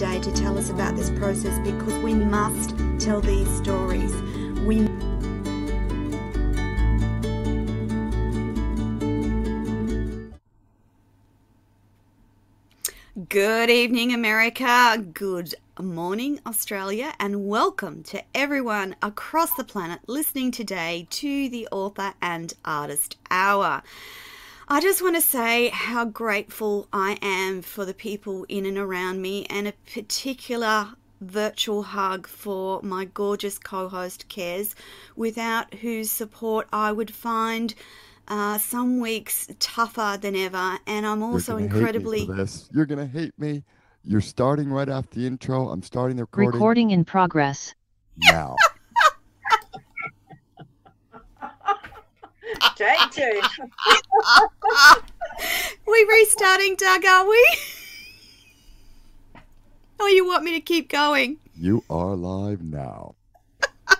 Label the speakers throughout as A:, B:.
A: today to tell us about this process because we must tell these stories. We Good evening, America. Good morning, Australia, and welcome to everyone across the planet listening today to the Author and Artist Hour. I just want to say how grateful I am for the people in and around me, and a particular virtual hug for my gorgeous co host, Kez, without whose support I would find. Uh, some weeks tougher than ever, and I'm also incredibly.
B: You're gonna hate me. You're starting right after the intro. I'm starting the recording.
C: Recording in progress.
B: Now.
D: Take two.
A: we restarting, Doug, are we? Oh, you want me to keep going?
B: You are live now.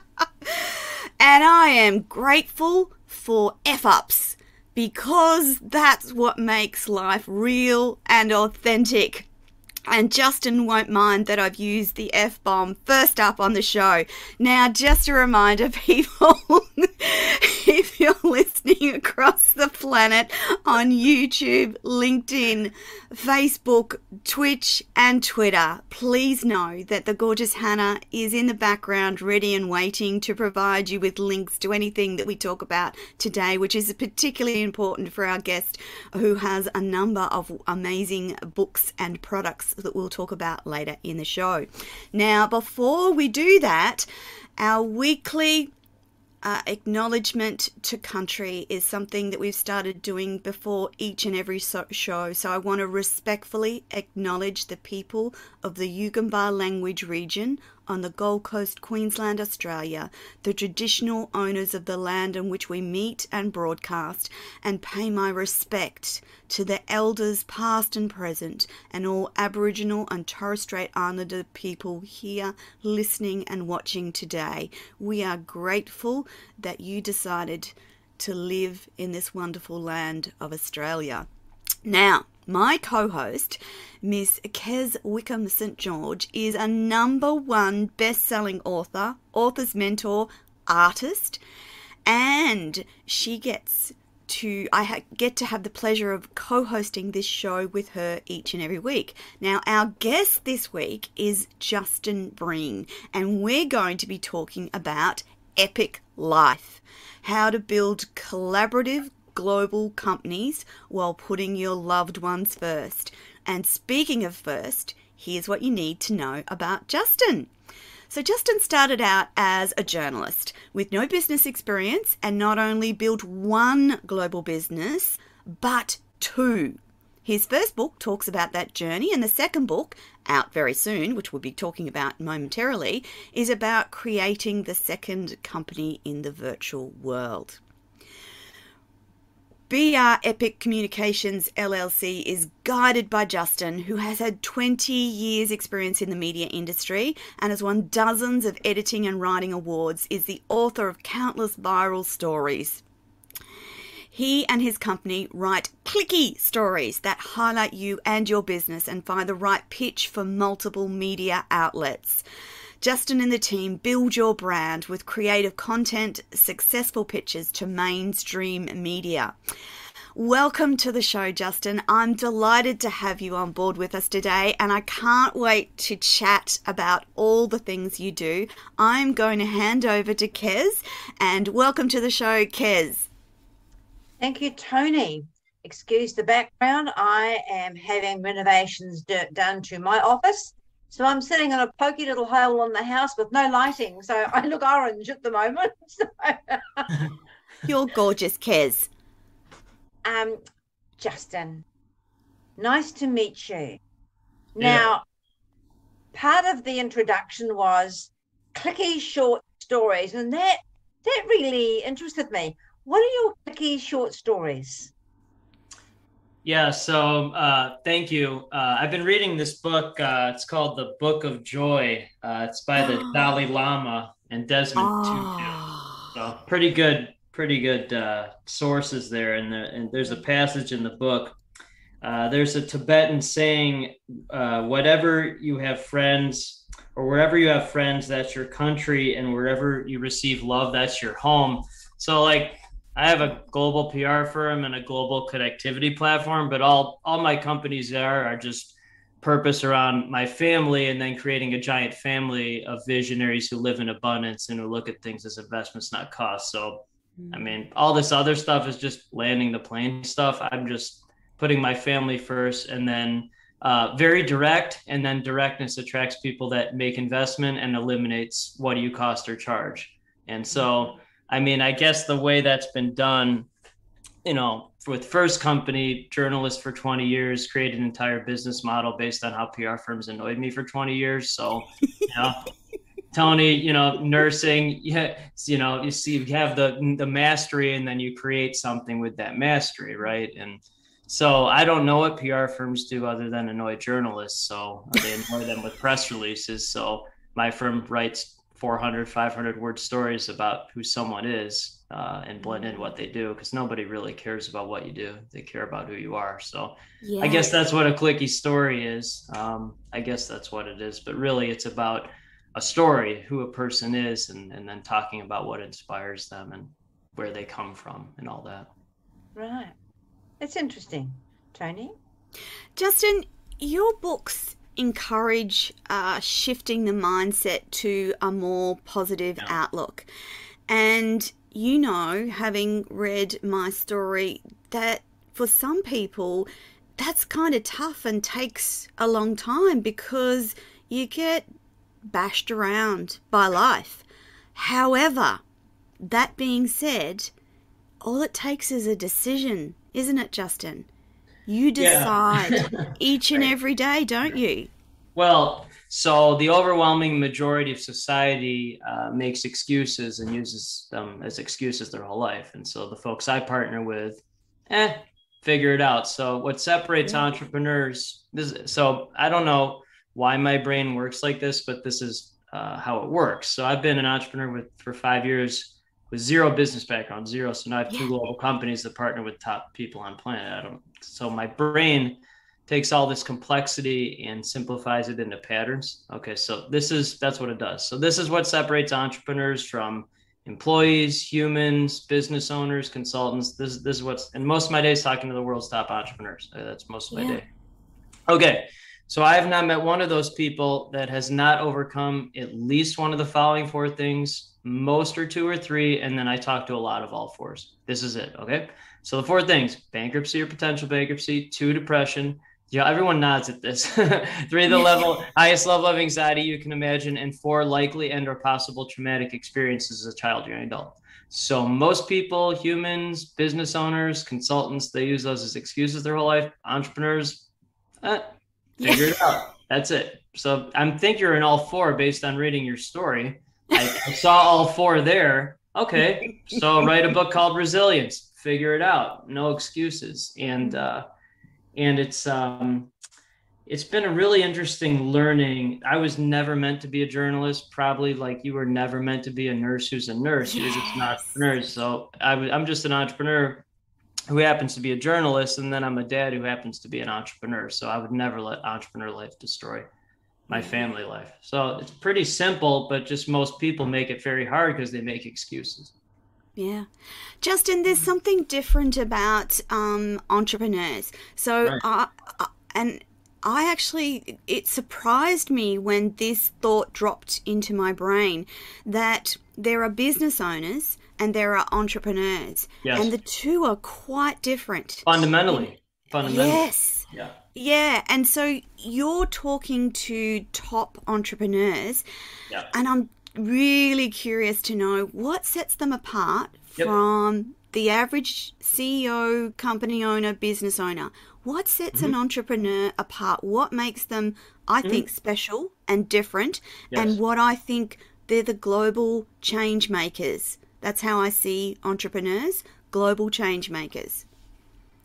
A: and I am grateful for F ups because that's what makes life real and authentic. And Justin won't mind that I've used the F bomb first up on the show. Now, just a reminder, people, if you're listening across the planet on YouTube, LinkedIn, Facebook, Twitch, and Twitter, please know that the gorgeous Hannah is in the background, ready and waiting to provide you with links to anything that we talk about today, which is particularly important for our guest who has a number of amazing books and products that we'll talk about later in the show. Now, before we do that, our weekly uh, acknowledgement to country is something that we've started doing before each and every so- show. So I want to respectfully acknowledge the people of the Yugambeh language region on the Gold Coast, Queensland, Australia, the traditional owners of the land on which we meet and broadcast, and pay my respect to the elders past and present, and all Aboriginal and Torres Strait Islander people here listening and watching today. We are grateful that you decided to live in this wonderful land of Australia. Now, my co host, Miss Kez Wickham St. George, is a number one best selling author, author's mentor, artist, and she gets to I ha- get to have the pleasure of co-hosting this show with her each and every week. Now, our guest this week is Justin Breen, and we're going to be talking about epic life, how to build collaborative global companies while putting your loved ones first. And speaking of first, here's what you need to know about Justin. So, Justin started out as a journalist with no business experience and not only built one global business, but two. His first book talks about that journey, and the second book, out very soon, which we'll be talking about momentarily, is about creating the second company in the virtual world. Brepic Communications LLC is guided by Justin, who has had 20 years' experience in the media industry and has won dozens of editing and writing awards, is the author of countless viral stories. He and his company write clicky stories that highlight you and your business and find the right pitch for multiple media outlets. Justin and the team build your brand with creative content, successful pitches to mainstream media. Welcome to the show, Justin. I'm delighted to have you on board with us today, and I can't wait to chat about all the things you do. I'm going to hand over to Kez, and welcome to the show, Kez.
D: Thank you, Tony. Excuse the background. I am having renovations done to my office so I'm sitting in a pokey little hole in the house with no lighting. So I look orange at the moment.
A: You're gorgeous, Kez.
D: Um, Justin, nice to meet you. Now, yeah. part of the introduction was clicky short stories, and that that really interested me. What are your clicky short stories?
E: Yeah, so uh, thank you. Uh, I've been reading this book. Uh, it's called The Book of Joy. Uh, it's by the Dalai Lama and Desmond oh. Tutu. So pretty good, pretty good uh, sources there. And, the, and there's a passage in the book uh, there's a Tibetan saying, uh, whatever you have friends, or wherever you have friends, that's your country, and wherever you receive love, that's your home. So, like, I have a global PR firm and a global connectivity platform, but all all my companies there are just purpose around my family and then creating a giant family of visionaries who live in abundance and who look at things as investments, not costs. So, I hmm. mean, all this other stuff is just landing the plane stuff. I'm just putting my family first and then uh, very direct. And then directness attracts people that make investment and eliminates what do you cost or charge. And so, I mean, I guess the way that's been done, you know, with first company journalist for 20 years created an entire business model based on how pr firms annoyed me for 20 years. So you know tony you know nursing yeah you know you see you have the the mastery and then you create something with that mastery right? And so i don't know what pr firms do other than annoy journalists. So they annoy them with press releases. So my firm writes 400 500 word stories about who someone is uh, and blend in what they do because nobody really cares about what you do. They care about who you are. So yes. I guess that's what a clicky story is. Um, I guess that's what it is. But really, it's about a story, who a person is, and, and then talking about what inspires them and where they come from and all that.
D: Right. It's interesting. Tony?
A: Justin, your books encourage uh, shifting the mindset to a more positive yeah. outlook. And you know, having read my story, that for some people, that's kind of tough and takes a long time because you get bashed around by life. However, that being said, all it takes is a decision, isn't it, Justin? You decide yeah. each and every day, don't you?
E: Well, so the overwhelming majority of society uh, makes excuses and uses them as excuses their whole life. And so the folks I partner with, eh, figure it out. So what separates entrepreneurs? This, so I don't know why my brain works like this, but this is uh, how it works. So I've been an entrepreneur with for five years with zero business background, zero. So now I have two global companies that partner with top people on planet. I don't. So my brain takes all this complexity and simplifies it into patterns. Okay, so this is that's what it does. So this is what separates entrepreneurs from employees, humans, business owners, consultants. This this is what's and most of my days talking to the world's top entrepreneurs. Uh, that's most of my yeah. day. Okay. So I have not met one of those people that has not overcome at least one of the following four things. Most are two or three, and then I talk to a lot of all fours. This is it. Okay. So the four things bankruptcy or potential bankruptcy, two, depression, yeah, everyone nods at this. Three, the level highest level of anxiety you can imagine, and four, likely and or possible traumatic experiences as a child, or an adult. So most people, humans, business owners, consultants, they use those as excuses their whole life. Entrepreneurs, eh, figure it out. That's it. So I think you're in all four based on reading your story. I, I saw all four there. Okay, so write a book called Resilience. Figure it out. No excuses. And uh, and it's um, it's been a really interesting learning. I was never meant to be a journalist, probably like you were never meant to be a nurse who's a nurse. You're just an entrepreneur. So I w- I'm just an entrepreneur who happens to be a journalist, and then I'm a dad who happens to be an entrepreneur. So I would never let entrepreneur life destroy my family life. So it's pretty simple, but just most people make it very hard because they make excuses.
A: Yeah. Justin, there's something different about um, entrepreneurs. So, right. uh, uh, and I actually, it surprised me when this thought dropped into my brain that there are business owners and there are entrepreneurs. Yes. And the two are quite different.
E: Fundamentally. Fundamentally.
A: Yes. Yeah. Yeah. And so you're talking to top entrepreneurs. Yeah. And I'm really curious to know what sets them apart yep. from the average CEO, company owner, business owner. What sets mm-hmm. an entrepreneur apart? What makes them, I mm-hmm. think, special and different? Yes. And what I think they're the global change makers. That's how I see entrepreneurs, global change makers.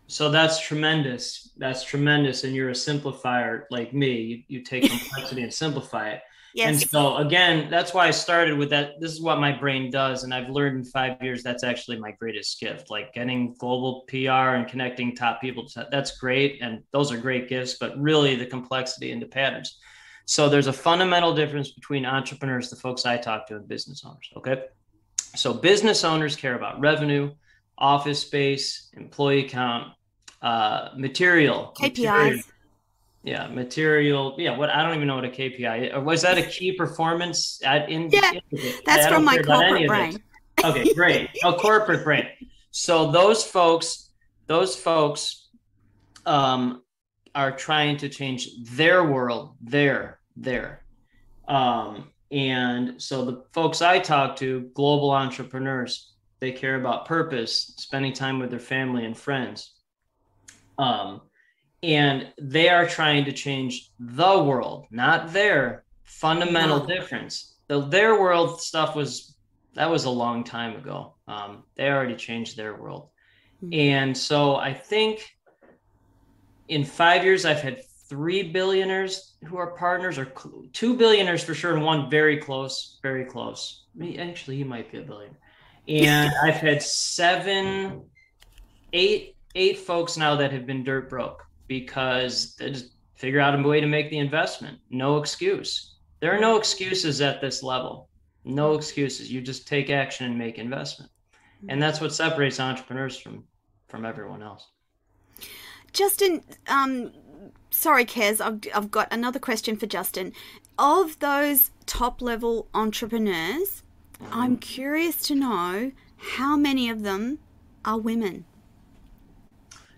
E: So that's tremendous. That's tremendous. And you're a simplifier like me. You, you take complexity and simplify it.
A: Yes.
E: And so again, that's why I started with that. This is what my brain does, and I've learned in five years that's actually my greatest gift. Like getting global PR and connecting top people. To, That's great, and those are great gifts. But really, the complexity into patterns. So there's a fundamental difference between entrepreneurs, the folks I talk to, and business owners. Okay, so business owners care about revenue, office space, employee count, uh, material,
A: KPIs.
E: material, yeah, material. Yeah, what I don't even know what a KPI is. Or was that a key performance at in?
A: Yeah, that's from my corporate brain.
E: Okay, great. A corporate brain. So those folks, those folks, um, are trying to change their world, their, their, um, and so the folks I talk to, global entrepreneurs, they care about purpose, spending time with their family and friends. Um, and they are trying to change the world, not their fundamental
A: Wow.
E: difference. The their world stuff was that was a long time ago. Um, they already changed their world,
A: Mhm.
E: and so I think in five years I've had three billionaires who are partners, or cl- two billionaires for sure, and one very close, very close. Actually, he might be a billionaire. And I've had seven, eight, eight folks now that have been dirt broke because they just figure out a way to make the investment. No excuse. There are no excuses at this level. No excuses. You just take action and make investment. And that's what separates entrepreneurs from from everyone else.
A: Justin, um, sorry, Kez, I've, I've got another question for Justin. Of those top level entrepreneurs, I'm curious to know how many of them are women.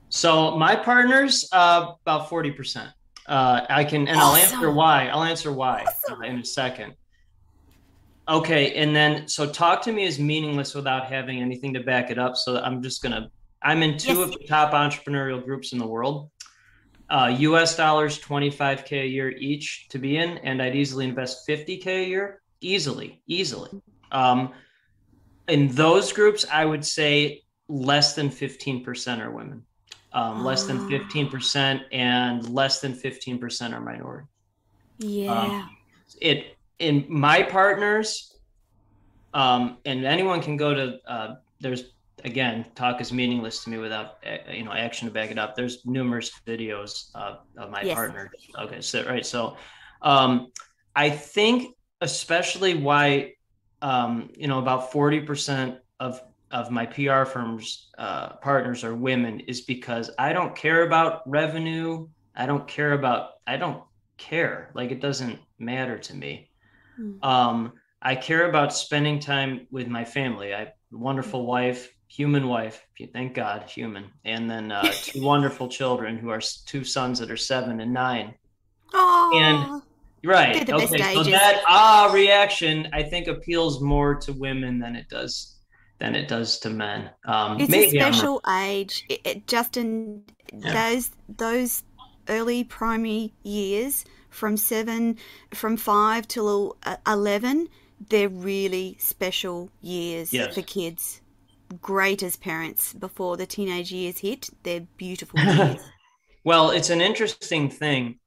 E: So my partners, uh, about forty percent. Uh, I can, and I'll answer why. I'll answer why uh, in a second. Okay, and then so talk to me is meaningless without having anything to back it up. So I'm just gonna. I'm in two
A: Yes.
E: of the top entrepreneurial groups in the world. Uh, U.S. dollars, 25k a year each to be in, and I'd easily invest 50k a year, easily, easily. Um, in those groups, I would say less than 15% are women um, less than
A: Ah.
E: 15% and less than 15% are minority
A: Yeah.
E: it in my partners um, and anyone can go to uh, there's again talk is meaningless to me without uh, you know action to back it up there's numerous videos of, of my
A: Yes.
E: partners okay so right so um, i think especially why um, you know about 40% of of my pr firms uh, partners are women is because i don't care about revenue i don't care about i don't care like it doesn't matter to me
A: Mm.
E: um, I care about spending time with my family. I have a wonderful wife, human wife, thank God, human, and then uh, two wonderful children who are two sons that are seven and nine.
A: Oh,
E: and- Right. Okay. So
A: ages.
E: that ah reaction, I think, appeals more to women than it does than it does to men. Um,
A: it's a special age. It, it, Justin,
E: Yeah.
A: those those early primary years from seven, from five till uh, eleven, they're really special years
E: Yes.
A: for kids. Great as parents before the teenage years hit. They're beautiful.
E: Well, it's an interesting thing.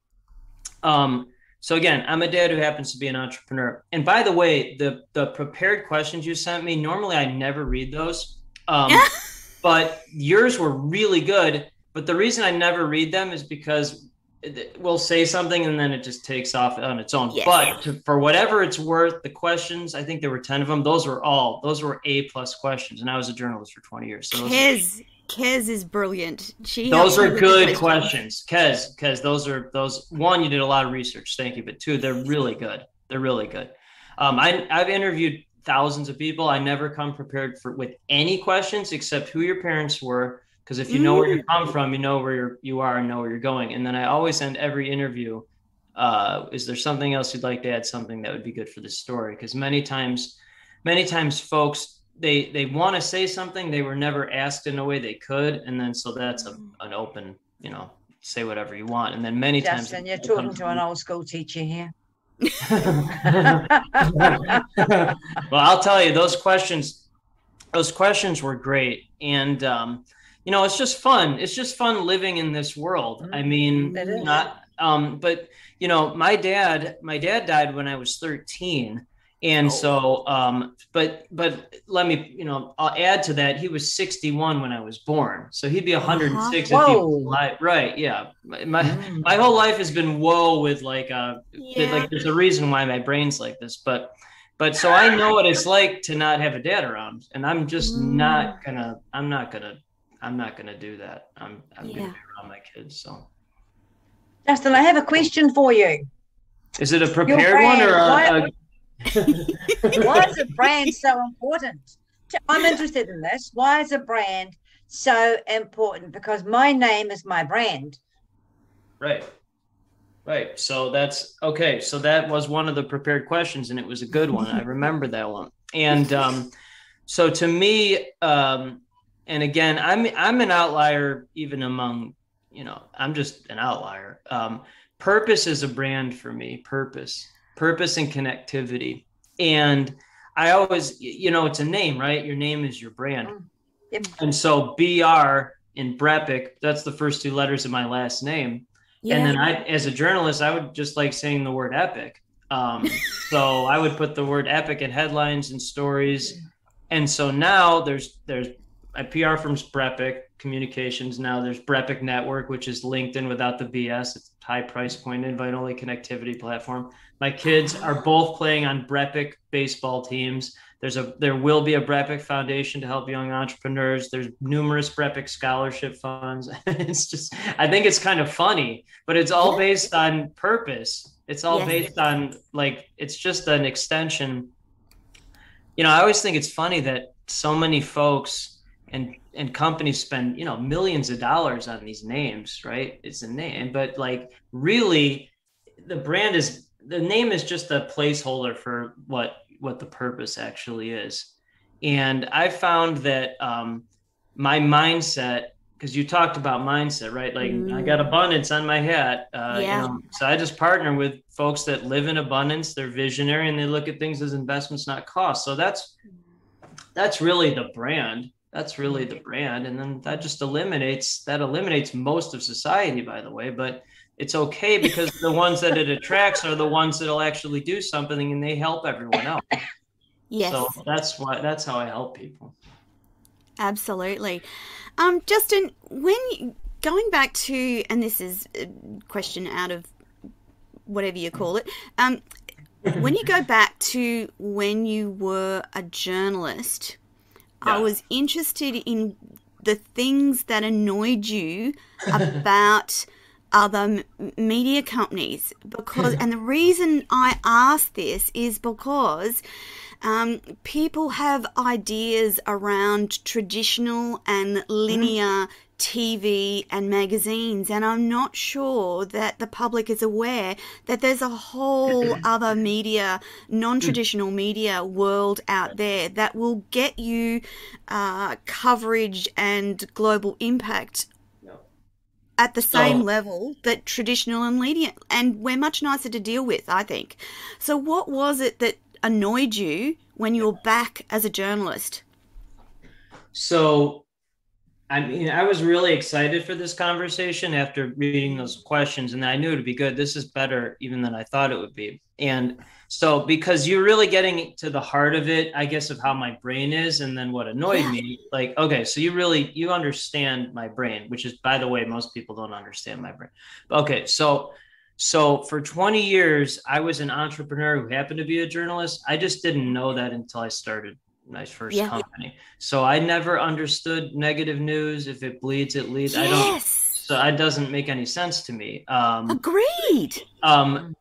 E: Um, so again, I'm a dad who happens to be an entrepreneur. And by the way, the the prepared questions you sent me, normally I never read those. Um, but yours were really good. But the reason I never read them is because it- we'll say something and then it just takes off on its own.
A: Yes.
E: But to, for whatever it's worth, the questions, I think there were 10 of them. Those were all, those were A plus questions. And I was a journalist for 20 years. So those are-
A: Kez, Kez is brilliant. She
E: those are good questions because because those are those one you did a lot of research thank you but two they're really good they're really good um, I, i've interviewed thousands of people i never come prepared for with any questions except who your parents were because if you know where you come from you know where you're, you are and know where you're going. And then i always end every interview uh, is there something else you'd like to add something that would be good for the story? Because many times many times folks they they want to say something they were never asked in a way they could and then so that's a, an open you know say whatever you want. And then many times
D: Justin, you're
E: people come
D: talking to an old school teacher here.
E: well i'll tell you those questions those questions were great. And um you know it's just fun it's just fun living in this world i mean not um but you know, my dad, my dad died when I was 13. And
A: Oh.
E: so, um, but, but let me, you know, I'll add to that. He was 61 when I was born. So he'd be 106 if he was alive. Right. Yeah. My, my,
D: Mm.
E: my whole life has been whoa with like, uh,
A: Yeah.
E: like there's a reason why my brain's like this, but, but so I know what it's like to not have a dad around and I'm just
A: Mm.
E: not gonna, I'm not gonna, I'm not gonna do that. I'm, I'm
A: Yeah.
E: gonna be around my kids. So.
D: Justin, I have a question for you.
E: Is it a prepared one or
D: brand,
E: a, a
D: Why is a brand so important? I'm interested in this. Why is a brand so important? Because my name is my brand.
E: right? Right. So that's okay. So that was one of the prepared questions, and it was a good one. I remember that one. And um, so to me, um, and again, I'm I'm an outlier even among you know I'm just an outlier. Um, purpose is a brand for me. Purpose, purpose, and connectivity. And I always, you know, it's a name, right? Your name is your brand.
D: Yep.
E: And so BR in Brepic, that's the first two letters of my last name.
A: yeah.
E: And then I, as a journalist, I would just like saying the word epic. Um, so I would put the word epic in headlines and stories. And so now there's there's my PR from Brepic Communications. Now there's Brepic Network, which is LinkedIn without the BS. It's a high price point, invite only connectivity platform. My kids are both playing on Brepic baseball teams. There's a there will be a Brepic Foundation to help young entrepreneurs. There's numerous Brepic scholarship funds. it's just I think it's kind of funny, but it's all based on purpose. It's all
A: Yes.
E: based on like it's just an extension. You know, I always think it's funny that so many folks and and companies spend you know millions of dollars on these names, right? It's a name, but like really, the brand is the name is just a placeholder for what what the purpose actually is. And I found that um, my mindset, because you talked about mindset, right? Like I got abundance on my hat. Uh,
A: Yeah.
E: you know, so I just partner with folks that live in abundance. They're visionary and they look at things as investments, not costs. So that's that's really the brand. That's really the brand. And then that just eliminates that eliminates most of society, by the way. But it's okay because the ones that it attracts are the ones that'll actually do something and they help everyone else.
A: yes.
E: So that's why that's how I help people.
A: Absolutely. Um, Justin, when you, going back to, and this is a question out of whatever you call it, um, when you go back to when you were a journalist, I was interested in the things that annoyed you about other media companies because hmm. and the reason I asked this is because um, people have ideas around traditional and linear TV and magazines, and I'm not sure that the public is aware that there's a whole other media, non traditional media world out there that will get you uh, coverage and global impact at the same
E: So-
A: level that traditional and linear, and we're much nicer to deal with, I think. So, what was it that annoyed you when you were back as a journalist?
E: So, I mean, I was really excited for this conversation after reading those questions, and I knew it'd be good. This is better even than I thought it would be. And so, because you're really getting to the heart of it, I guess, of how my brain is, and then what annoyed
A: Yeah.
E: me. Like, okay, so you really you understand my brain, which is, by the way, most people don't understand my brain. Okay, so so for 20 years, I was an entrepreneur who happened to be a journalist. I just didn't know that until I started my first
A: Yeah.
E: company. So I never understood negative news. If it bleeds, it leads. I don't.
A: Yes,
E: So that doesn't make any sense to me. Um,
A: agreed.
E: um,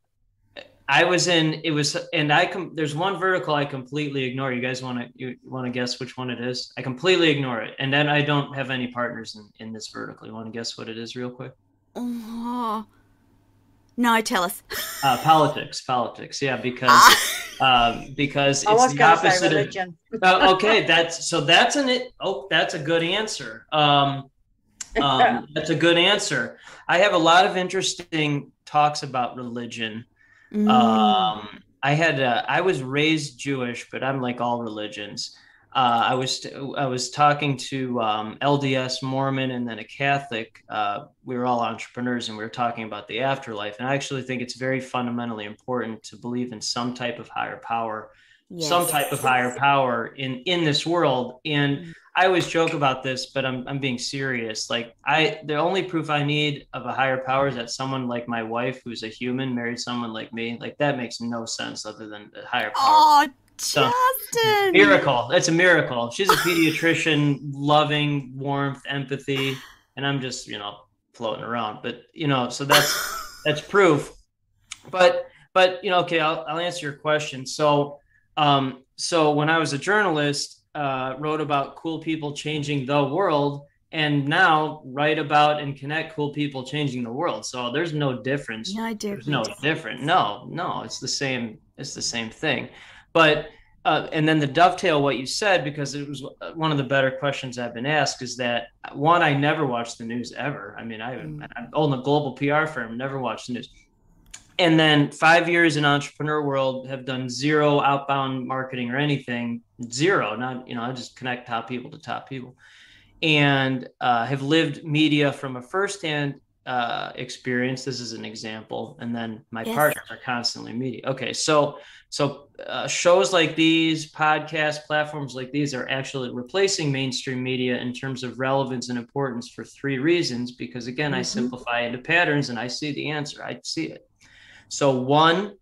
E: I was in. It was, and I com- There's one vertical I completely ignore. You guys want to you want to guess which one it is? I completely ignore it, and then I don't have any partners in in this vertical. You want to guess what it is, real quick?
A: Oh. No, tell us.
E: Uh, politics, politics. Yeah, because um, because it's the opposite. Of, uh, okay, that's so that's an it. Oh, that's a good answer. Um, um, that's a good answer. I have a lot of interesting talks about religion.
A: mm,
E: Um, I had uh, I was raised Jewish, but I'm like all religions. Uh, I was I was talking to um, LDS Mormon and then a Catholic. Uh, we were all entrepreneurs and we were talking about the afterlife. And I actually think it's very fundamentally important to believe in some type of higher power, yes. some type of higher power in in this world. And mm. I always joke about this, but I'm I'm being serious. Like I, the only proof I need of a higher power is that someone like my wife, who's a human, married someone like me. Like that makes no sense other than a higher power.
A: Oh, so, Justin.
E: Miracle. It's a miracle. She's a pediatrician, loving, warmth, empathy, and I'm just, you know, floating around. But you know, so that's that's proof. But but you know, okay, I'll I'll answer your question. So um so when I was a journalist, uh, wrote about cool people changing the world and now write about and connect cool people changing the world. So there's no difference.
A: No difference.
E: There's no different. No, no, it's the same. It's the same thing. But uh, and then the dovetail what you said because it was one of the better questions I've been asked is that one I never watched the news ever. I mean I, mm. I own a global PR firm, never watched the news. And then five years in entrepreneur world have done zero outbound marketing or anything, zero. Not you know I just connect top people to top people, and uh, have lived media from a firsthand uh, experience. This is an example, and then my yes. partners are constantly media. Okay, so so uh, shows like these, podcast platforms like these, are actually replacing mainstream media in terms of relevance and importance for three reasons. Because again, mm-hmm. I simplify into patterns, and I see the answer. I see it. So one,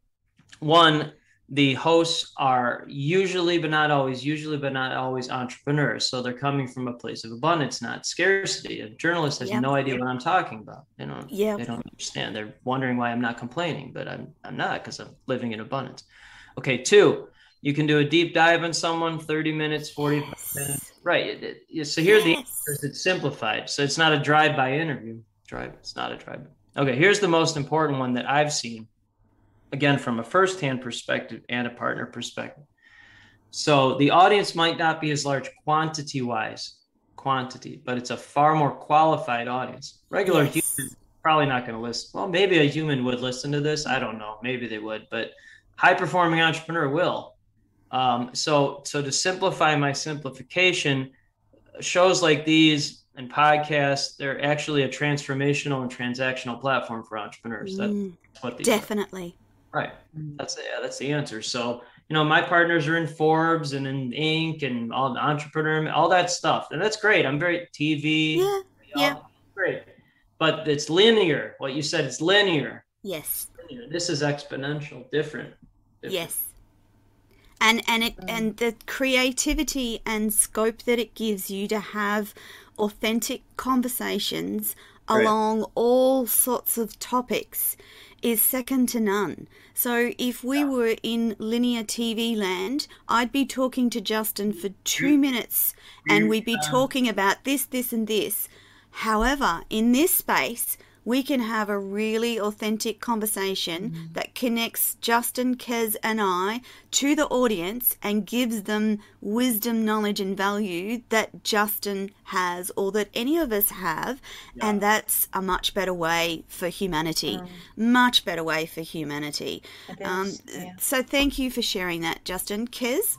E: one the hosts are usually but not always usually but not always entrepreneurs. So they're coming from a place of abundance not scarcity. A journalist has no idea what i'm talking about. You know
A: yeah.
E: they don't understand. They're wondering why i'm not complaining but i'm i'm not because i'm living in abundance. Okay two you can do a deep dive on someone 30 minutes 40 yes. minutes. Right it, it, so here yes. the it's simplified so it's not a drive-by interview. Drive it's not a drive okay here's the most important one that i've seen again from a first-hand perspective and a partner perspective. So the audience might not be as large quantity wise quantity but it's a far more qualified audience. Regular yes. human probably not going to listen well maybe a human would listen to this i don't know maybe they would but high performing entrepreneur will. Um, so so to simplify my simplification shows like these and podcasts they're actually a transformational and transactional platform for entrepreneurs. That's mm, what
A: definitely
E: are. Right. Mm. That's yeah, that's the answer. So, you know, my partners are in Forbes and in Inc. and all the entrepreneur, all that stuff. And that's great. I'm very TV.
A: Yeah. Yeah.
E: Great. But it's linear. What you said, it's linear.
A: Yes.
E: Linear. This is exponential, different. different.
A: Yes. And and it mm. and the creativity and scope that it gives you to have authentic conversations along all sorts of topics is second to none. So if we were in linear TV land, I'd be talking to Justin for two minutes and we'd be talking about this, this, and this. However, in this space, we can have a really authentic conversation mm-hmm. that connects Justin, Kez, and I to the audience and gives them wisdom, knowledge, and value that Justin has or that any of us have. Yeah. And that's a much better way for humanity. Mm. Much better way for humanity. Um, yeah. So thank you for sharing that, Justin. Kez?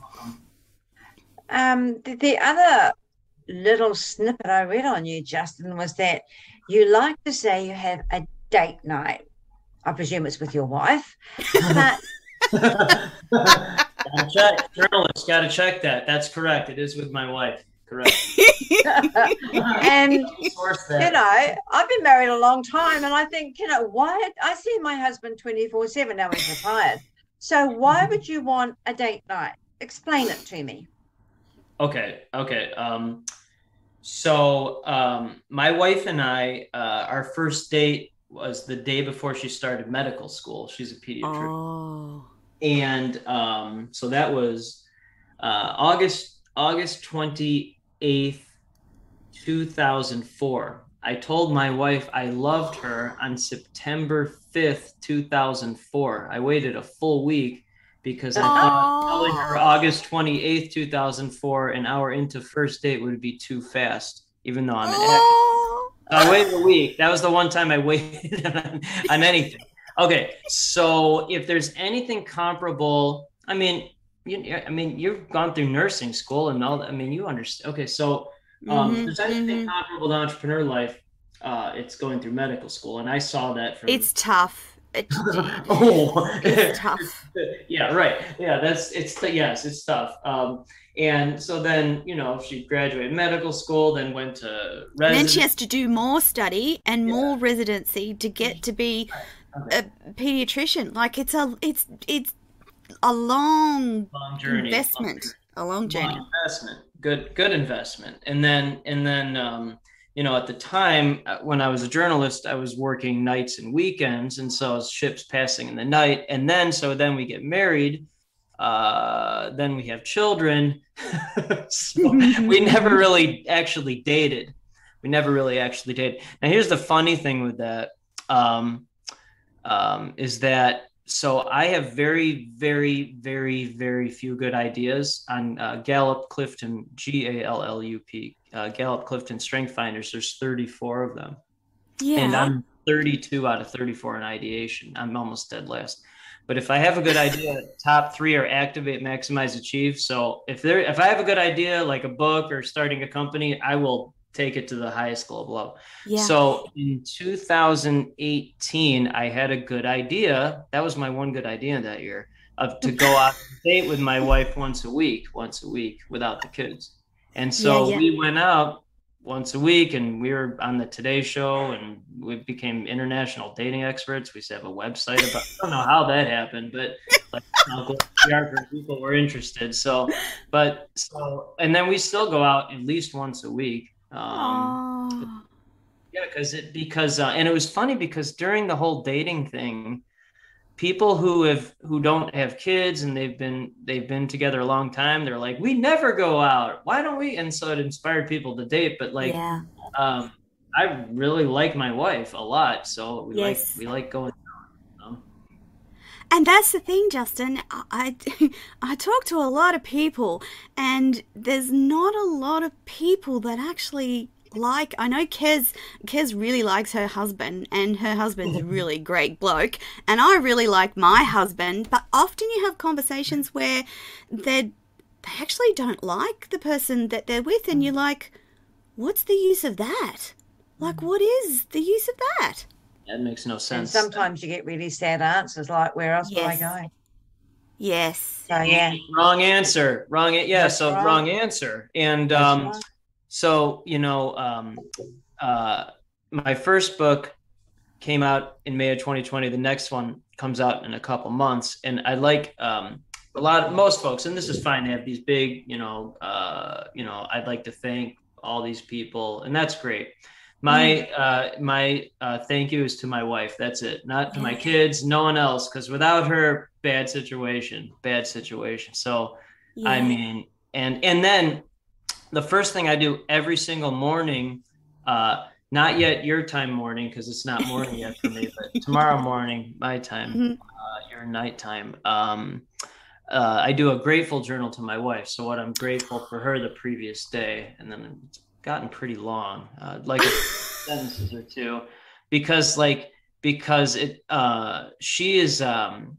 D: Um, the, the other little snippet I read on you, Justin, was that you like to say you have a date night. I presume it's with your wife. But
E: check. Journalists got to check that. That's correct. It is with my wife. Correct.
D: and you know, I've been married a long time, and I think you know why I see my husband twenty four seven now he's retired. So why would you want a date night? Explain it to me.
E: Okay. Okay. Um, so um, my wife and I, uh, our first date was the day before she started medical school. She's a pediatrician, oh. and um, so that was uh, August August twenty eighth, two thousand four. I told my wife I loved her on September fifth, two thousand four. I waited a full week because I thought telling her August 28th, 2004, an hour into first date would be too fast, even though I'm an oh. I waited a week. That was the one time I waited on, on anything. Okay, so if there's anything comparable, I mean, you, I mean, you've gone through nursing school and all. I mean, you understand. Okay, so um,
A: Mhm,
E: there's anything
A: mhm.
E: comparable to entrepreneur life. Uh, it's going through medical school, and I saw that from.
A: It's tough. It,
E: oh,
A: it's tough.
E: yeah, right. Yeah, that's it's yes, it's tough. Um, and so then you know she graduated medical school, then went to
A: then she has to do more study and
E: Yeah.
A: more residency to get to be
E: Okay.
A: a pediatrician. Like it's a it's it's a long
E: long journey,
A: investment, a long
E: long
A: journey.
E: investment, good good investment. And then and then um, you know at the time uh, when I was a journalist, I was working nights and weekends, and so ships passing in the night. And then so then we get married. Uh, then we have children. we never really actually dated. We never really actually dated. Now, here's the funny thing with that um, um, is that so I have very, very, very, very few good ideas on uh, Gallup Clifton, G A L L U P, uh, Gallup Clifton Strength Finders. There's 34 of them,
A: Yeah.
E: and I'm 32 out of 34 in ideation. I'm almost dead last. But if I have a good idea, top three are activate, maximize, achieve. So if there, if I have a good idea, like a book or starting a company, I will take it to the highest global level.
A: yeah.
E: So in 2018, I had a good idea. That was my one good idea that year of to go out on date with my wife once a week, once a week without the kids. And so
A: Yeah, yeah.
E: we went out once a week and we were on the Today Show and we became international dating experts. We used to have a website about I don't know how that happened, but like PR for people were interested. So but so and then we still go out at least once a week. Um yeah, because it because uh, and it was funny because during the whole dating thing, people who have who don't have kids and they've been they've been together a long time, they're like, we never go out. Why don't we? And so it inspired people to date. But like,
A: yeah.
E: um, I really like my wife a lot, so we
A: Yes.
E: like we like going. Um,
A: And that's the thing, Justin. I, I I talk to a lot of people, and there's not a lot of people that actually like. I know Kez Kez really likes her husband, and her husband's a really great bloke, and I really like my husband. But often you have conversations where they they actually don't like the person that they're with, and you're like, what's the use of that? Like, what is the use of that?
E: that makes no sense
D: And
E: sense.
D: sometimes you get really sad answers like, where else will I
A: Yes.
D: go?
A: Yes.
D: So, yeah.
E: wrong answer. Wrong. a- Yeah.
D: That's
E: so
D: right.
E: wrong answer. And
D: that's
E: um,
D: right.
E: So you know um, uh, my first book came out in may of 2020 the next one comes out in a couple months. And i like um, a lot most folks and this is fine they have these big you know uh, you know i'd like to thank all these people and that's great. My uh, my uh, thank you is to my wife. That's it. Not to my kids no one else because without her bad situation bad situation. So I mean, and and then the first thing I do every single morning, uh, not yet your time morning because it's not morning yet for me, but tomorrow morning my time,
A: Mhm.
E: uh, your nighttime. Um, uh, I do a grateful journal to my wife. So what I'm grateful for her the previous day, and then it's gotten pretty long, uh, like a sentences or two, because like because it uh, she is um,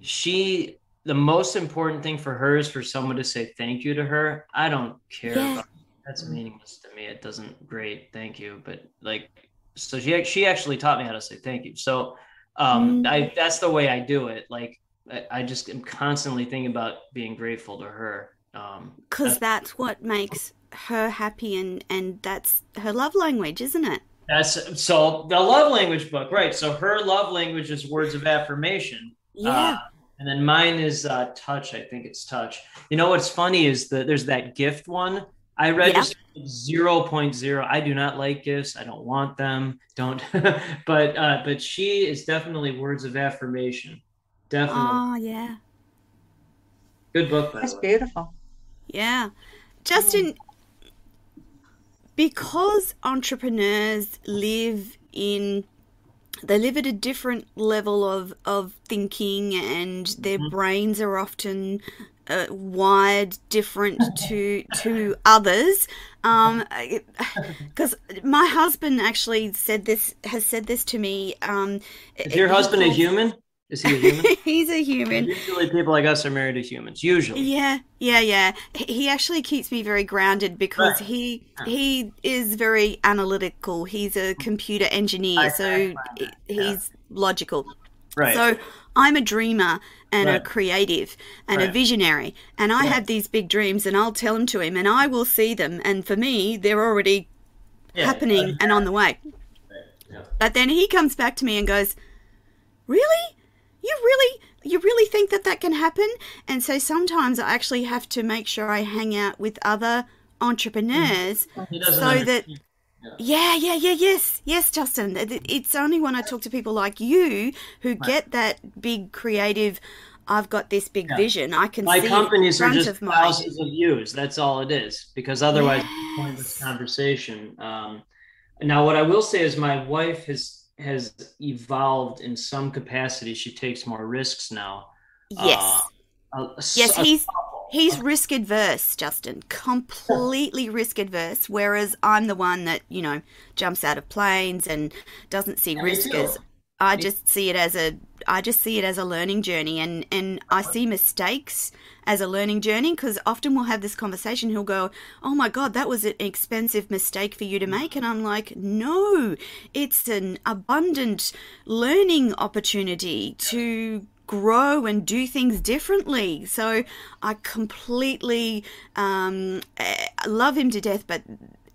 E: she the most important thing for her is for someone to say thank you to her. I don't care.
A: Yeah.
E: About, that's meaningless to me. It doesn't. Great, thank you. But like, so she she actually taught me how to say thank you. So, um,
A: Mm.
E: I that's the way I do it. Like, I, I just am constantly thinking about being grateful to her. Um,
A: because that's what makes her happy and and that's her love language isn't it
E: that's so the love language book, right? So her love language is words of affirmation.
A: yeah
E: Uh, and then mine is uh, touch. I think it's touch. You know what's funny is that there's that gift one. I registered 0.0. I do not like gifts. I don't want them. Don't. but uh, but she is definitely words of affirmation. Definitely
A: oh yeah
E: good book. By
D: That's
E: the way.
D: beautiful.
A: yeah justin because entrepreneurs live in they live at a different level of of thinking and their
E: Mhm.
A: brains are often uh, wired different to to others um because my husband actually said this has said this to me um
E: Is your husband a human? Is he a human?
A: He's a human.
E: Usually, people like us are married to humans. Usually,
A: Yeah, yeah, yeah. He- actually keeps me very grounded because
E: Right.
A: he he is very analytical. He's a computer engineer,
E: I-
A: so
E: I find
A: he-
E: that, yeah.
A: he's logical.
E: right?
A: So I'm a dreamer and a creative and a visionary, and I
E: Right.
A: have these big dreams, and I'll tell them to him, and I will see them, and for me, they're already
E: Yeah,
A: happening and on the way.
E: yeah.
A: But then he comes back to me and goes, "Really? You really you really think that that can happen?" And so sometimes I actually have to make sure I hang out with other entrepreneurs
E: doesn't
A: so that
E: understand.
A: yeah, yeah, yeah, yes, yes, Justin. It- it- It's only when I talk to people like you who get that big creative. I've got this big
E: Yeah.
A: vision. I can
E: my
A: see
E: companies are just
A: of my.
E: thousands of views. That's all it is. Because otherwise, a pointless conversation. Um, now, what I will say is, my wife has has evolved in some capacity. She takes more risks now.
A: Yes,
E: Uh, a-
A: yes,
E: a-
A: he's he's risk adverse, Justin. Completely risk adverse. Whereas I'm the one that you know jumps out of planes and doesn't see
E: Yeah,
A: risk as. I just see it as a I just see it as a learning journey and and I see mistakes as a learning journey because often we'll have this conversation he'll go oh my god that was an expensive mistake for you to make and I'm like no it's an abundant learning opportunity to grow and do things differently. So I completely um, eh, love him to death but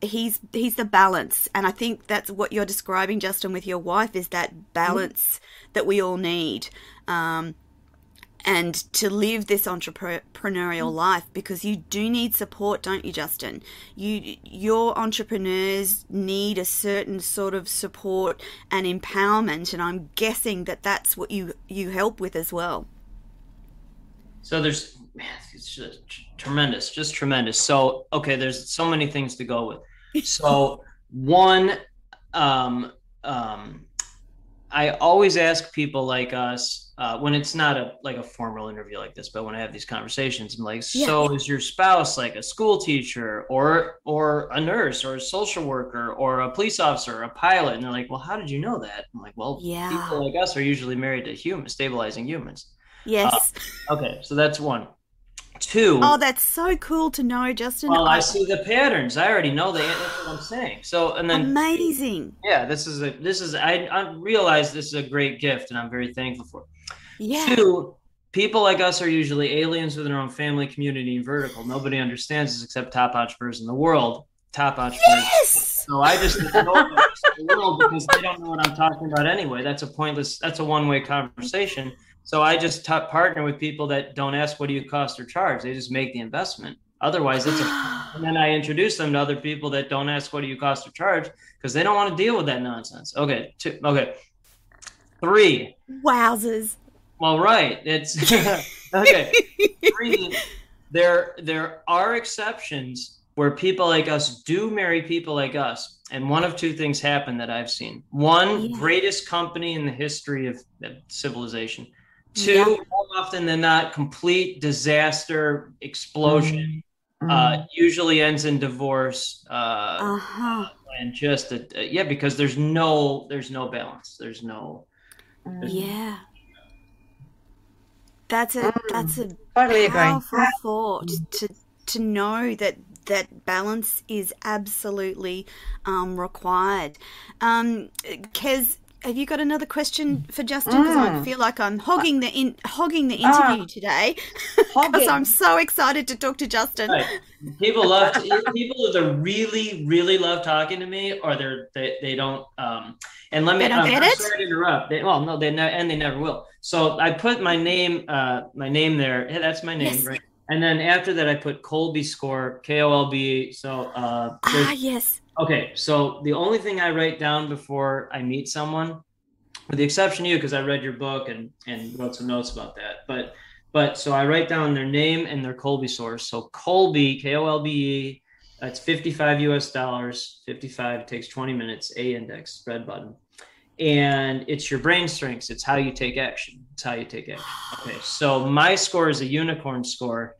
A: he's he's the balance. And i think that's what you're describing justin with your wife is that balance that we all need um, and to live this entrepreneurial life because you do need support don't you justin? You your entrepreneurs need a certain sort of support and empowerment and i'm guessing that that's what you you help with as well.
E: So there's man, it's just tremendous, just tremendous. So okay, there's so many things to go with. So one, um, um, I always ask people like us uh, when it's not a like a formal interview like this, but when I have these conversations, I'm like,
A: Yeah.
E: so is your spouse like a school teacher or or a nurse or a social worker or a police officer or a pilot? And they're like, well, how did you know that? I'm like, well,
A: Yeah.
E: people like us are usually married to humans, stabilizing humans.
A: yes
E: Okay, so that's one. Two.
A: oh that's so cool to know justin
E: well, I
A: I-
E: see the patterns. I already know the. That's what I'm saying. So, and then
A: amazing
E: yeah, this is a this is I I realize this is a great gift, and I'm very thankful for. it.
A: yeah
E: Two, people like us are usually aliens within our own family, community, and vertical. Nobody understands us except top entrepreneurs in the world. Top entrepreneurs.
A: yes
E: So I just ignore the rest the world because they don't know what I'm talking about anyway. That's a pointless. That's a one-way conversation. So I just t- partner with people that don't ask what do you cost or charge. They just make the investment. Otherwise, it's a. And then I introduce them to other people that don't ask what do you cost or charge because they don't want to deal with that nonsense. Okay. Two, okay. Three.
A: Wowzers.
E: Well, right. It's okay. Three. There, there are exceptions where people like us do marry people like us, and one of two things happen that I've seen. One,
A: Yeah.
E: greatest company in the history of of civilization. Two,
A: Yeah.
E: more often than not, complete disaster, explosion.
D: Mm.
E: Uh, usually ends in divorce. Uh,
A: Uh-huh.
E: and just a, yeah, because there's no, there's no balance. There's no.
D: Mm.
A: Yeah. That's a that's a
D: Totally agree.
A: powerful thought to to know that that balance is absolutely um, required. Um, Kez, have you got another question for Justin? Because I
D: Mm.
A: feel like I'm hogging the in hogging the
D: Ah.
A: interview today because I'm so excited to talk to Justin.
E: Right. People love to, people either really really love talking to me or they're they, they don't um and let me
A: They don't
E: um,
A: get
E: I'm
A: it?
E: sorry to interrupt they, well no they never and they never will so I put my name uh my name there hey, that's my name
A: Yes.
E: right and then after that I put Kolbe score K O L B so uh
A: Ah, yes.
E: Okay, so the only thing I write down before I meet someone, with the exception of you, because I read your book and and wrote some notes about that, but but so I write down their name and their Kolbe source. So Kolbe, K O L B E, that's 55 US dollars. 55 takes 20 minutes. A index, red button, and it's your brain strengths. It's how you take action. It's how you take action. Okay, so my score is a unicorn score,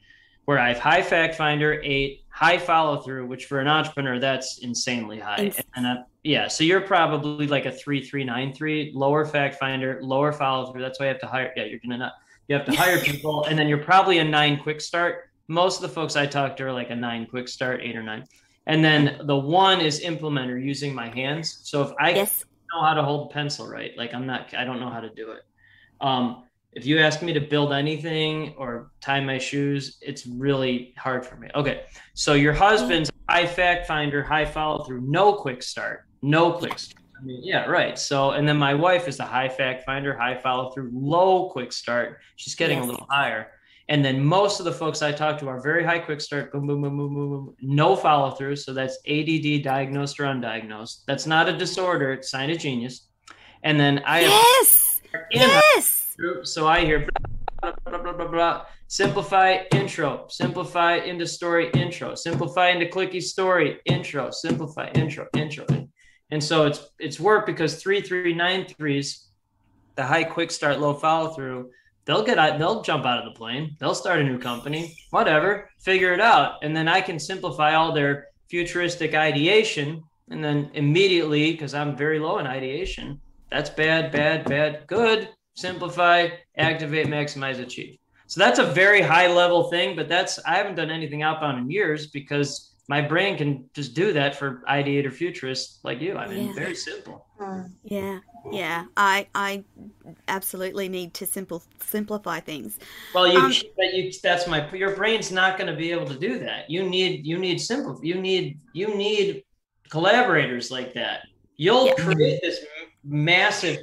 E: where I have high fact finder eight, high follow through, which for an entrepreneur that's insanely high. And uh, yeah, so you're probably like a three three nine three, lower fact finder, lower follow through. That's why you have to hire. Yeah, you're gonna not. You have to hire people, and then you're probably a nine quick start. Most of the folks I talk to are like a nine quick start, eight or nine. And then the one is implementer using my hands. So if I
A: Yes.
E: know how to hold a pencil right. Like I'm not, I don't know how to do it. Um, if you ask me to build anything or tie my shoes, it's really hard for me. Okay. So your husband's high fact finder, high follow through, no quick start, no quick start. I mean, yeah, right. So, and then my wife is a high fact finder, high follow through, low quick start. She's getting
A: Yes.
E: a little higher. And then most of the folks I talk to are very high quick start, boom, boom, boom, boom, boom, boom, no follow through. So that's ADD diagnosed or undiagnosed. That's not a disorder, it's sign of genius. And then I
A: Yes. Yes.
E: So I hear blah, blah, blah, blah, blah, simplify intro, simplify into story intro, simplify into clicky story intro, simplify intro, intro. And so it's it's work because three three nine threes, the high quick start, low follow through, they'll get out, they'll jump out of the plane, they'll start a new company, whatever, figure it out. And then I can simplify all their futuristic ideation. And then immediately, because I'm very low in ideation, that's bad, bad, bad, good. Simplify, activate, maximize, achieve. So that's a very high level thing, but that's I haven't done anything outbound in years because my brain can just do that for ideator futurists like you. I mean,
A: Yeah.
E: very simple.
D: Mm.
A: Yeah. Yeah. I I absolutely need to simple simplify things.
E: Well, you,
A: Um,
E: but you that's my your brain's not going to be able to do that. You need you need simple you need you need collaborators like that. You'll
A: Yeah.
E: create this massive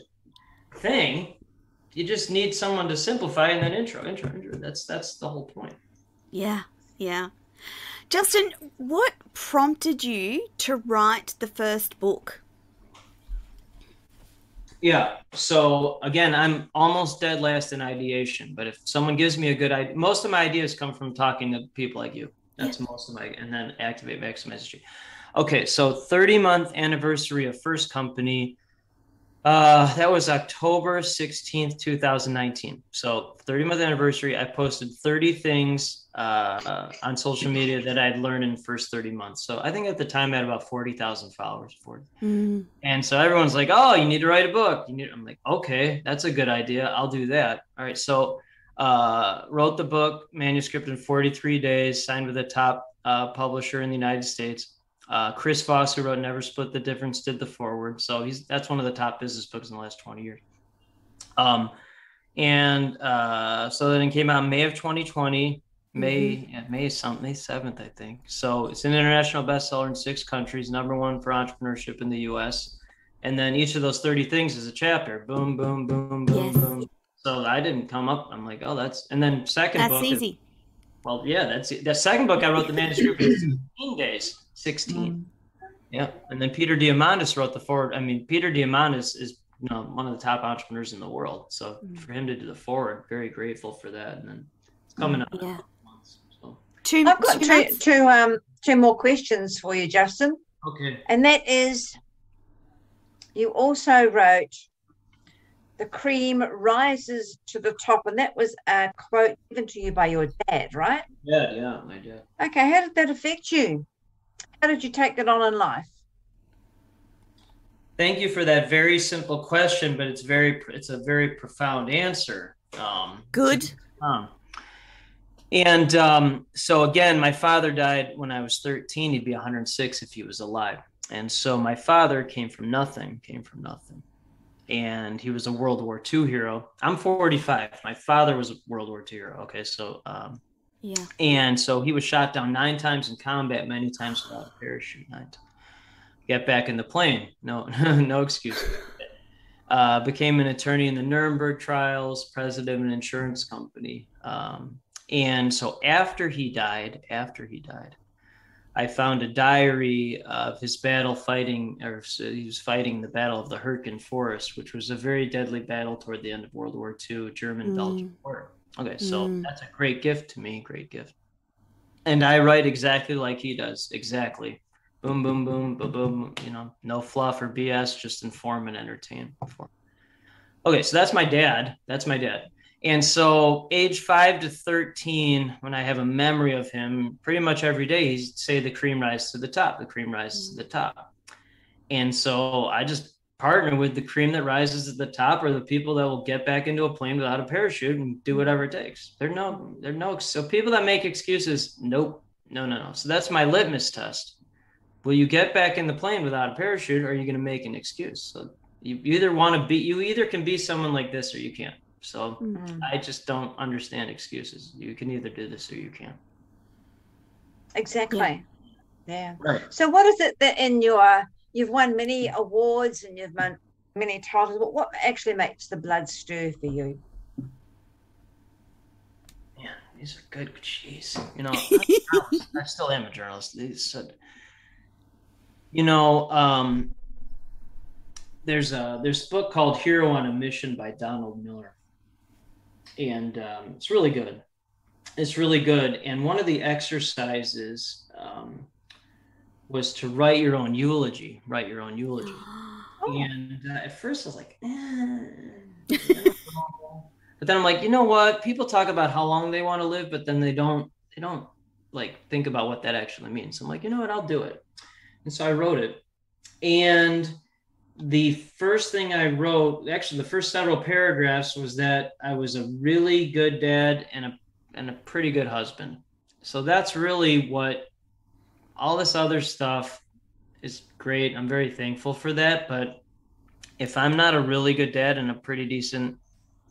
E: thing. You just need someone to simplify and then intro, intro, intro. That's that's the whole point.
A: Yeah. Yeah. Justin, what prompted you to write the first book?
E: Yeah. So again, I'm almost dead last in ideation, but if someone gives me a good idea, most of my ideas come from talking to people like you. That's most of my, and then activate strategy. Okay. So 30 month anniversary of first company. Uh, that was October 16th, 2019. So 30 month anniversary. I posted 30 things uh, on social media that I'd learned in the first 30 months. So I think at the time I had about 40,000 followers. 40.
A: Mm,
E: And so everyone's like, "Oh, you need to write a book." You need. I'm like, "Okay, that's a good idea. I'll do that." All right. So, uh, wrote the book manuscript in 43 days. Signed with a top uh, publisher in the United States. Uh, Chris Voss, who wrote "Never Split the Difference," did the forward. So he's that's one of the top business books in the last 20 years. Um, and uh, so then it came out May of 2020. May yeah, May something May seventh, I think. So it's an international bestseller in six countries, number one for entrepreneurship in the U.S. And then each of those thirty things is a chapter. Boom, boom, boom, boom,
A: Yes.
E: boom. So I didn't come up. I'm like, oh, that's. And then second
A: that's
E: book. is-
A: easy.
E: well, yeah, that's it. The second book I wrote the manuscript in 16 days. 16. Yeah. And then Peter Diamandis wrote the forward. I mean, Peter Diamandis is you know one of the top entrepreneurs in the world. So
A: Mm.
E: for him to do the forward, very grateful for that. And then it's coming up. in a
A: Yeah.
E: months, So
A: Two,
D: I've got
A: two
D: two, um, two more questions for you, Justin.
E: okay.
D: And that is you also wrote, The cream rises to the top. And that was a quote given to you by your dad, right?
E: Yeah, yeah, I did.
D: Okay. How did that affect you? How did you take that on in life?
E: Thank you for that very simple question, but it's very it's a very profound answer. Um,
A: Good.
E: Um, and um, so again, my father died when I was 13. He'd be 106 if he was alive. And so my father came from nothing, came from nothing. And he was a World War II hero. I'm 45. My father was a World War II hero. Okay, so um,
A: Yeah.
E: and so he was shot down nine times in combat, many times without a parachute. Nine times. Get back in the plane. No, no excuse. Uh, became an attorney in the Nuremberg trials, president of an insurance company. Um, and so after he died, after he died, I found a diary of his battle fighting, or he was fighting the Battle of the Hürtgen Forest, which was a very deadly battle toward the end of World War II, German-Belgian War. Okay, so
A: Mm.
E: that's a great gift to me, great gift. And I write exactly like he does, exactly. Boom, boom, boom, boom, boom. You know, no fluff or BS, just inform and entertain. Okay, so that's my dad. That's my dad. And so, age five to 13, when I have a memory of him, pretty much every day, he'd say, The cream rises to the top, the cream rises to the top. And so, I just partner with the cream that rises at the top or the people that will get back into a plane without a parachute and do whatever it takes. They're no, they're no, so people that make excuses, nope, no, no, no. So that's my litmus test. Will you get back in the plane without a parachute or are you going to make an excuse? So you either want to be, you either can be someone like this or you can't. So mm-hmm. I just don't understand excuses. You can either do this or you can't.
D: Exactly. Yeah. yeah. Right. So what is it that in your you've won many awards and you've won many titles. but what actually makes the blood stir for you?
E: Yeah, these are good. Jeez, you know, I, I still am a journalist. These, uh, you know, um, there's a there's a book called Hero on a Mission by Donald Miller and um, it's really good. It's really good. And one of the exercises um, was to write your own eulogy. Write your own eulogy. Oh. And uh, at first, I was like, eh. but then I'm like, you know what? People talk about how long they want to live, but then they don't. They don't like think about what that actually means. So I'm like, you know what? I'll do it. And so I wrote it. And the first thing I wrote, actually, the first several paragraphs was that I was a really good dad and a and a pretty good husband. So that's really what all this other stuff is great. I'm very thankful for that. But if I'm not a really good dad and a pretty decent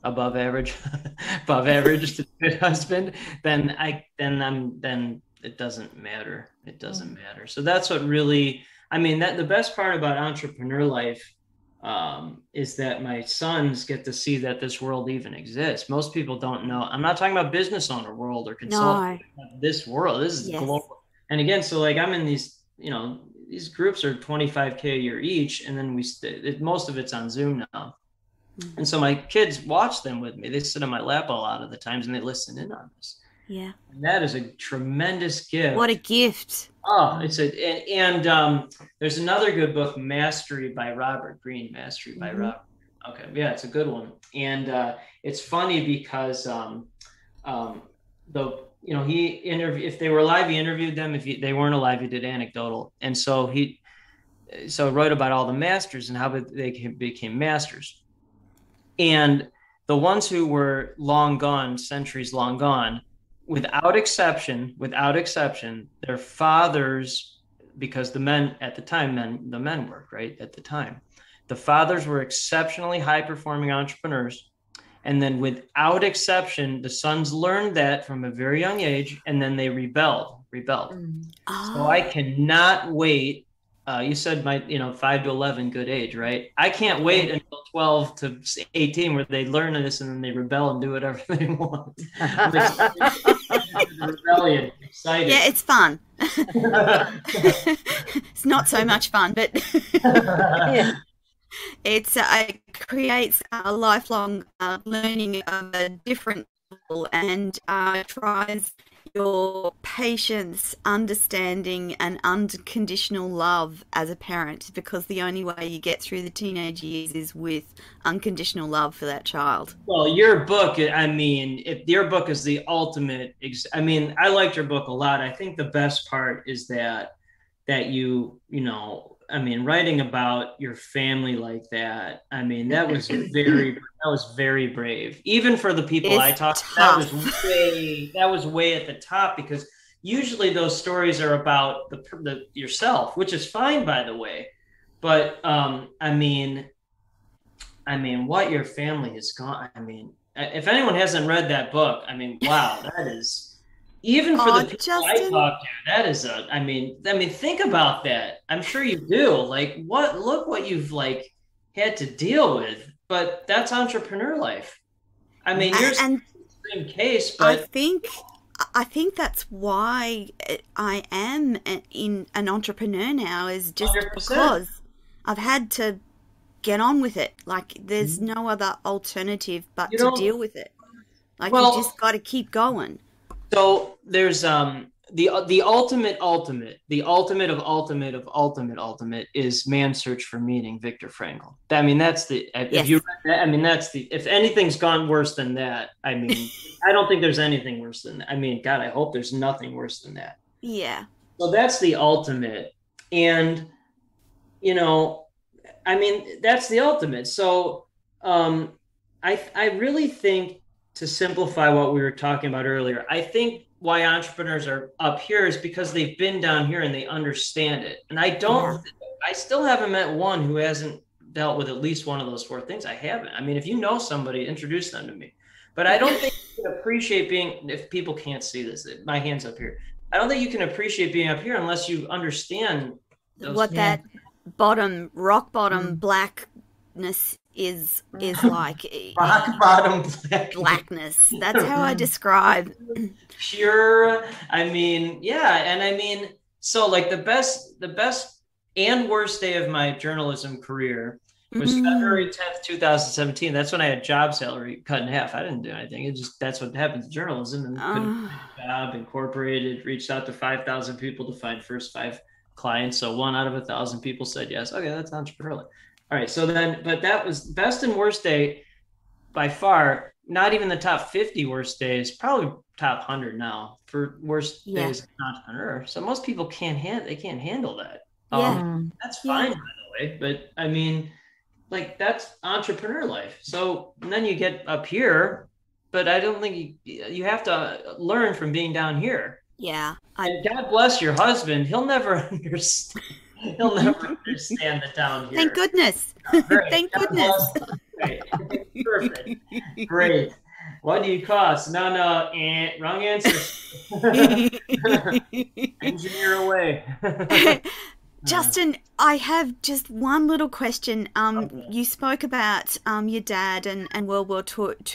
E: above average above average good husband, then I then I'm then it doesn't matter. It doesn't mm. matter. So that's what really I mean, that the best part about entrepreneur life um, is that my sons get to see that this world even exists. Most people don't know. I'm not talking about business owner world or consulting. No. This world, this is yes. global. And again, so like I'm in these, you know, these groups are 25k a year each, and then we st- most of it's on Zoom now. Mm-hmm. And so my kids watch them with me. They sit on my lap a lot of the times, and they listen in on this.
A: Yeah.
E: And that is a tremendous gift.
A: What a gift.
E: Oh, it's a and, and um, there's another good book, Mastery by Robert Greene. Mastery by mm-hmm. Robert. Okay, yeah, it's a good one, and uh, it's funny because um, um, the you know he interview if they were alive, he interviewed them. If he, they weren't alive, he did anecdotal, and so he so wrote about all the masters and how they became masters, and the ones who were long gone, centuries long gone without exception, without exception, their fathers, because the men at the time, men the men worked right at the time, the fathers were exceptionally high performing entrepreneurs, and then without exception, the sons learned that from a very young age, and then they rebelled, rebelled. Mm. Oh. So I cannot wait uh, you said my you know five to 11 good age right i can't wait until 12 to 18 where they learn this and then they rebel and do whatever they want rebellion excited
A: yeah it's fun it's not so much fun but yeah. It's uh, it creates a lifelong uh, learning of a different level and uh, tries your patience, understanding, and unconditional love as a parent because the only way you get through the teenage years is with unconditional love for that child.
E: Well, your book, I mean, if your book is the ultimate, I mean, I liked your book a lot. I think the best part is that that you, you know, I mean, writing about your family like that, I mean, that was very that was very brave. Even for the people it's I talked to, that was way that was way at the top because usually those stories are about the, the yourself, which is fine by the way. But um, I mean, I mean, what your family has gone. I mean, if anyone hasn't read that book, I mean, wow, that is even for the people Justin. I talk to, that is a. I mean, I mean, think about that. I'm sure you do. Like, what? Look what you've like had to deal with. But that's entrepreneur life. I mean, you're and, extreme case, but
A: I think I think that's why I am in an entrepreneur now. Is just 100%. because I've had to get on with it. Like, there's mm-hmm. no other alternative but to deal with it. Like, well, you just got to keep going.
E: So there's um the the ultimate ultimate the ultimate of ultimate of ultimate ultimate is man's search for meaning viktor frankl i mean that's the if
A: Yes.
E: you i mean that's the if anything's gone worse than that i mean i don't think there's anything worse than that i mean god i hope there's nothing worse than that
A: Yeah.
E: so that's the ultimate and you know i mean that's the ultimate so um i i really think to simplify what we were talking about earlier. I think why entrepreneurs are up here is because they've been down here and they understand it. And i don't i still haven't met one who hasn't dealt with at least one of those four things. I haven't. I mean if you know somebody introduce them to me. But i don't think you can appreciate being if people can't see this my hands up here. I don't think you can appreciate being up here unless you understand those-
A: what
C: Yeah.
A: that bottom rock bottom
C: Mm.
A: blackness is is like
E: rock bottom black,
A: blackness. That's how I describe.
E: pure. I mean, yeah, and I mean, so like the best, the best and worst day of my journalism career was
A: Mm.
E: February 10th, 2017. That's when I had job salary cut in half. I didn't do anything. It just that's what happens in journalism and couldn't
A: Ah.
E: job incorporated reached out to 5000 people to find first five clients so one out of a thousand people said yes okay that's entrepreneurial all right so then but that was best and worst day by far not even the top 50 worst days probably top 100 now for worst
A: Yeah.
E: days as an entrepreneur so most people can't handle they can't handle that.
A: Yeah.
E: um, that's
A: Yeah.
E: fine by the way but i mean like that's entrepreneur life. So and then you get up here but i don't think you, you have to learn from being down here.
A: Yeah, I
E: and god bless your husband. He'll never understand he'll never understand the down here
A: thank goodness. Thank goodness.
E: Great. Perfect. Great. What do you cost? No, no, eh, wrong answer. Engineer away.
A: Justin, I have just one little question. Um,
E: Okay.
A: you spoke about um, your dad and, and World War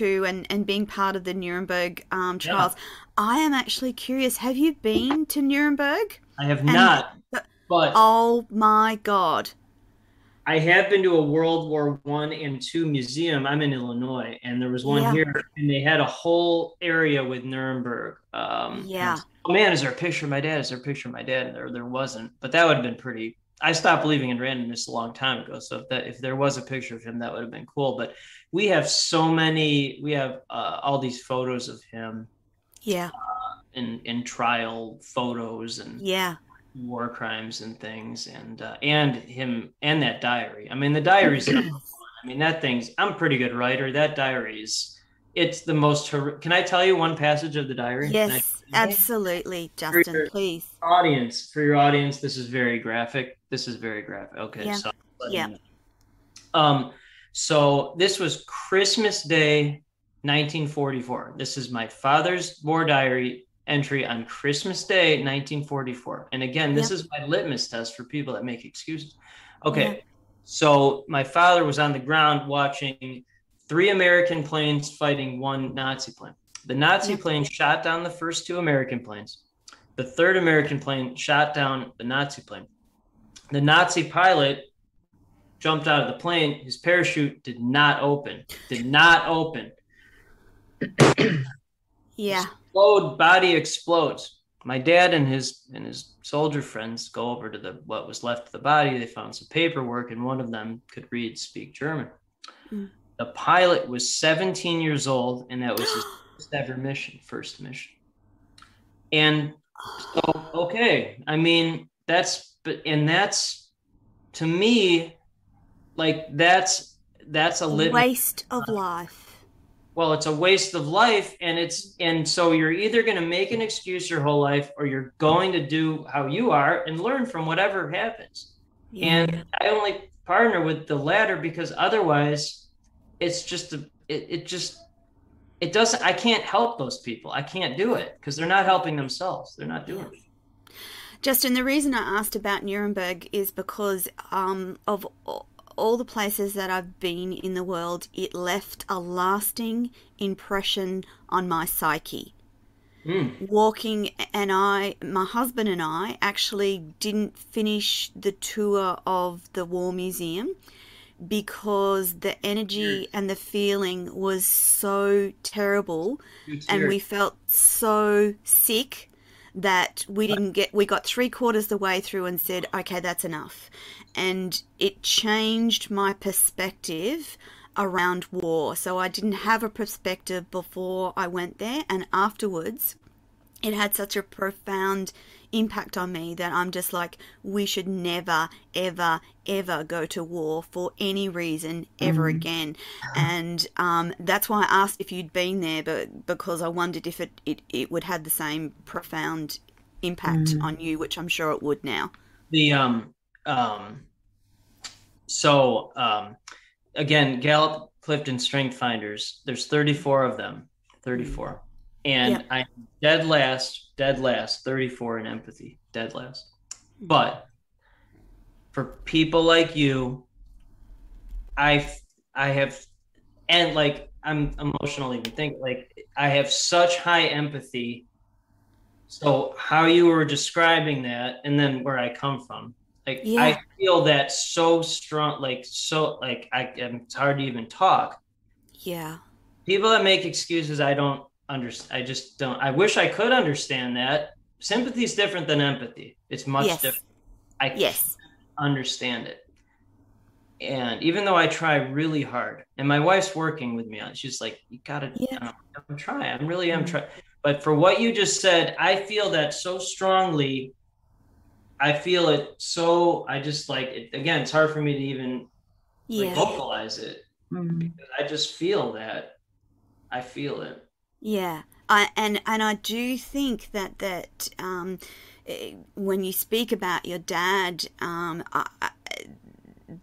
A: II and, and being part of the Nuremberg um,
E: Yeah.
A: trials. I am actually curious. Have you been to Nuremberg?
E: I have not,
A: but-
E: but
A: Oh my God!
E: I have been to a World War One and Two museum. I'm in Illinois, and there was one
A: Yeah.
E: here, and they had a whole area with Nuremberg. Um,
A: Yeah.
E: Oh man, is there a picture of my dad? Is there a picture of my dad? There, there wasn't, but that would have been pretty. I stopped believing in randomness a long time ago. So if that if there was a picture of him, that would have been cool. But we have so many. We have uh, all these photos of him
A: Yeah,
E: in in trial photos and
A: yeah,
E: war crimes and things and uh, and him and that diary i mean the diary's one. i mean that thing's i'm a pretty good writer that diary is it's the most hor- can i tell you one passage of the diary
A: yes, absolutely, Justin.
E: your-
A: Please.
E: audience for your audience this is very graphic this is very graphic okay
A: Yeah.
E: so
A: Yeah.
E: um so this was christmas day 1944 this is my father's war diary entry on christmas day 1944 and again this is my litmus test for people that make excuses okay
A: Yeah.
E: so my father was on the ground watching three american planes fighting one nazi plane the nazi
A: Yeah.
E: plane shot down the first two american planes the third American plane shot down the Nazi plane. The Nazi pilot jumped out of the plane. His parachute did not open. Did not open.
A: Yeah,
E: Explode, body explodes. My dad and his and his soldier friends go over to the what was left of the body. They found some paperwork, and one of them could read, speak German.
A: Mm.
E: The pilot was 17 years old, and that was his first ever mission, first mission. And so, okay, I mean, that's but and that's to me, like that's that's a
A: waste of life.
E: Well it's a waste of life and it's and so you're either going to make an excuse your whole life or you're going to do how you are and learn from whatever happens.
A: Yeah.
E: and i only partner with the latter because otherwise it's just a it, it just it doesn't i can't help those people. I can't do it because they're not helping themselves. They're not doing it.
A: Justin, the reason I asked about Nuremberg is because um, of all the places that I've been in the world, it left a lasting impression on my psyche.
E: Mm.
A: Walking, and I, my husband and I, actually didn't finish the tour of the War Museum because the energy and the feeling was so terrible and we felt so sick that we didn't get we got three quarters the way through and said okay that's enough. And it changed my perspective around war. So i didn't have a perspective before i went there and afterwards it had such a profound impact on me that I'm just like, we should never, ever, ever go to war for any reason ever mm. again. And um, that's why I asked if you'd been there, but because I wondered if it, it, it would have the same profound impact mm. on you, which I'm sure it would now.
E: The um um so um again, Gallup Clifton Strength Finders. There's 34 of them. 34 and yep. I'm dead last, dead last, 34 in empathy, dead last. But for people like you, I I have, and like I'm emotional even think like I have such high empathy. So how you were describing that, and then where I come from, like yeah. I feel that so strong, like so like I it's hard to even talk.
A: Yeah.
E: People that make excuses, I don't under I just don't I wish I could understand that. Sympathy is different than empathy. It's much yes. different. I
A: yes.
E: understand it. And even though I try really hard, and my wife's working with me on, she's like, "You gotta, yeah. I'm trying. I'm really am mm-hmm. trying." But for what you just said, I feel that so strongly. I feel it so. I just like it again. It's hard for me to even yeah. like, vocalize it mm-hmm. because I just feel that. I feel it.
A: Yeah, I, and and I do think that that um, eh, when you speak about your dad, um, I, I,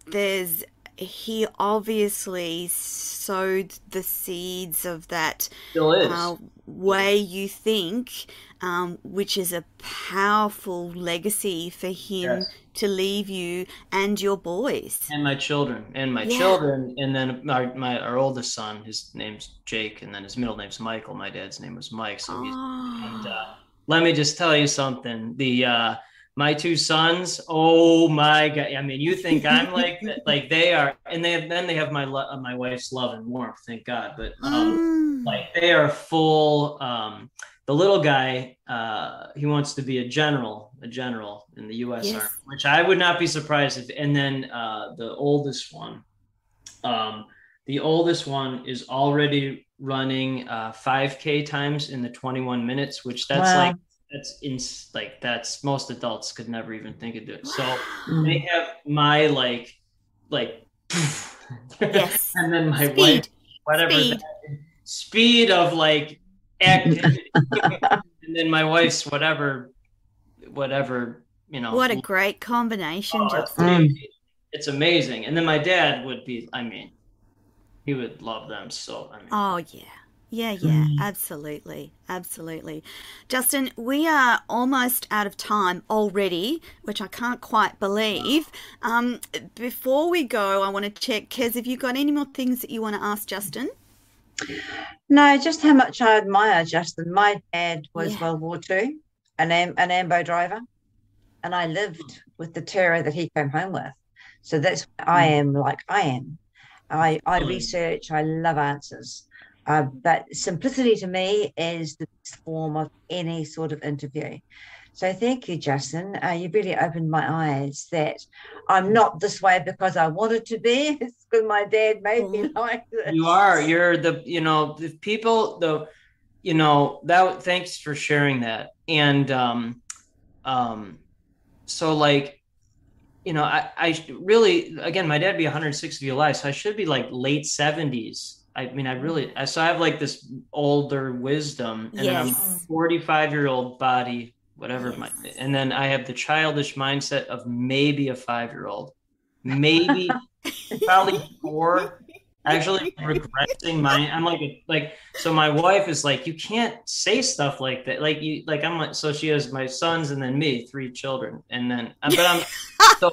A: there's he obviously sowed the seeds of that
E: uh,
A: way you think, um, which is a powerful legacy for him yes. to leave you and your boys
E: and my children and my yeah. children, and then our my our oldest son, his name's Jake, and then his middle name's Michael. My dad's name was Mike, so he's. Oh. And, uh, let me just tell you something. The uh, my two sons oh my god i mean you think i'm like like they are and they have then they have my uh, my wife's love and warmth thank god but um mm. like they are full um the little guy uh he wants to be a general a general in the us yes. army which i would not be surprised if and then uh the oldest one um the oldest one is already running uh 5k times in the 21 minutes which that's wow. like that's in like that's most adults could never even think of doing. So they have my like like
A: yes.
E: and then my speed. wife whatever speed, speed of like activity and then my wife's whatever whatever you know
A: what a great combination oh,
E: it's, amazing. it's amazing and then my dad would be i mean he would love them so I mean,
A: oh yeah yeah, yeah, mm. absolutely. Absolutely. Justin, we are almost out of time already, which I can't quite believe. Um, before we go, I want to check, Kez, have you got any more things that you want to ask Justin?
D: No, just how much I admire Justin. My dad was yeah. World War II, an, an AMBO driver, and I lived with the terror that he came home with. So that's why I mm. am like I am. I, I research, I love answers. Uh, but simplicity to me is the form of any sort of interview. So thank you, Justin. Uh, you really opened my eyes that I'm not this way because I wanted to be. It's because my dad made me like this.
E: You are. You're the. You know the people. The. You know that. Thanks for sharing that. And um, um, so like you know, I, I really, again, my dad be 160 alive, so I should be like late 70s I mean, I really, I, so I have like this older wisdom, and yes. Mm. then I'm 45 year old body, whatever yes. my, and then I have the childish mindset of maybe a five year old, maybe probably four. Actually, regressing my, I'm like, like, so my wife is like, you can't say stuff like that. Like you, like I'm like, so she has my sons and then me, three children, and then, uh, but I'm, so,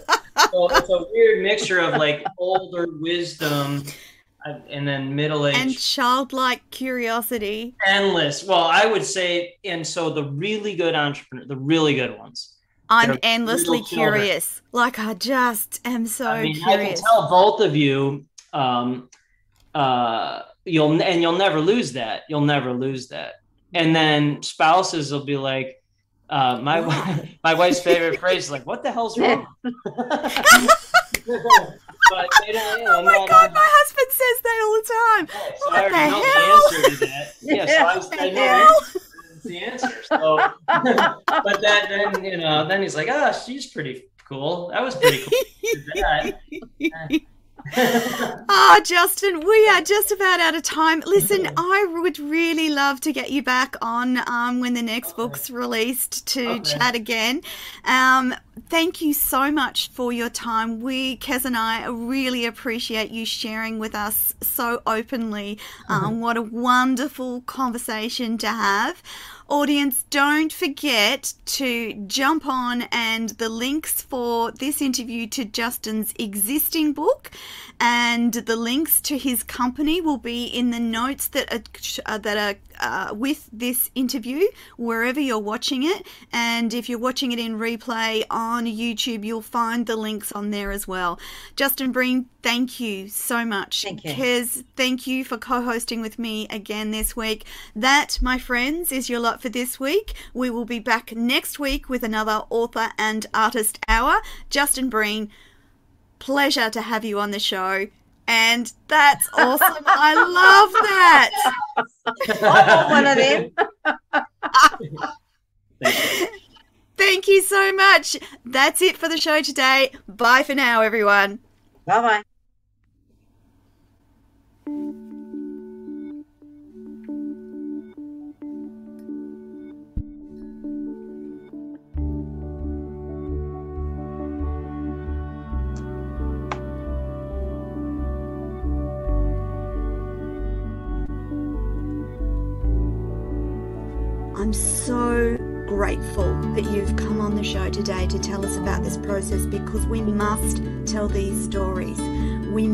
E: so it's a weird mixture of like older wisdom and then middle age.
A: And childlike curiosity.
E: Endless. Well i would say and so the really good entrepreneur the really good ones.
A: I'm endlessly curious. Like i just am so I mean, curious. i can
E: tell both of you um uh you'll and you'll never lose that. You'll never lose that. And then spouses will be like Uh, my my wife's favorite phrase is like, "What the hell's wrong?"
A: but they don't, you oh my god, my husband says that all the time.
E: so what I already hell? the answer to that. Yeah, so I, was, I know the answer. So, but that then you know, then he's like, "Ah, oh, she's pretty cool. That was pretty cool."
A: Ah, oh, Justin, we are just about out of time. Listen, I would really love to get you back on um, when the next okay. book's released to okay. chat again. Um, thank you so much for your time. We, Kez and I, really appreciate you sharing with us so openly. Um, mm-hmm. What a wonderful conversation to have. Audience, don't forget to jump on and the links for this interview to Justin's existing book and the links to his company will be in the notes that are, that are uh, with this interview wherever you're watching it. And if you're watching it in replay on YouTube, you'll find the links on there as well. Justin Breen, thank you so much.
D: Thank you.
A: Kez, thank you for co hosting with me again this week. That, my friends, is your lot for this week. We will be back next week with another author and artist hour. Justin Breen, pleasure to have you on the show. And that's awesome. I love that.
D: I want one of them.
A: Thank you so much. That's it for the show today. Bye for now, everyone.
D: Bye bye.
A: Grateful that you've come on the show today to tell us about this process because we must tell these stories. We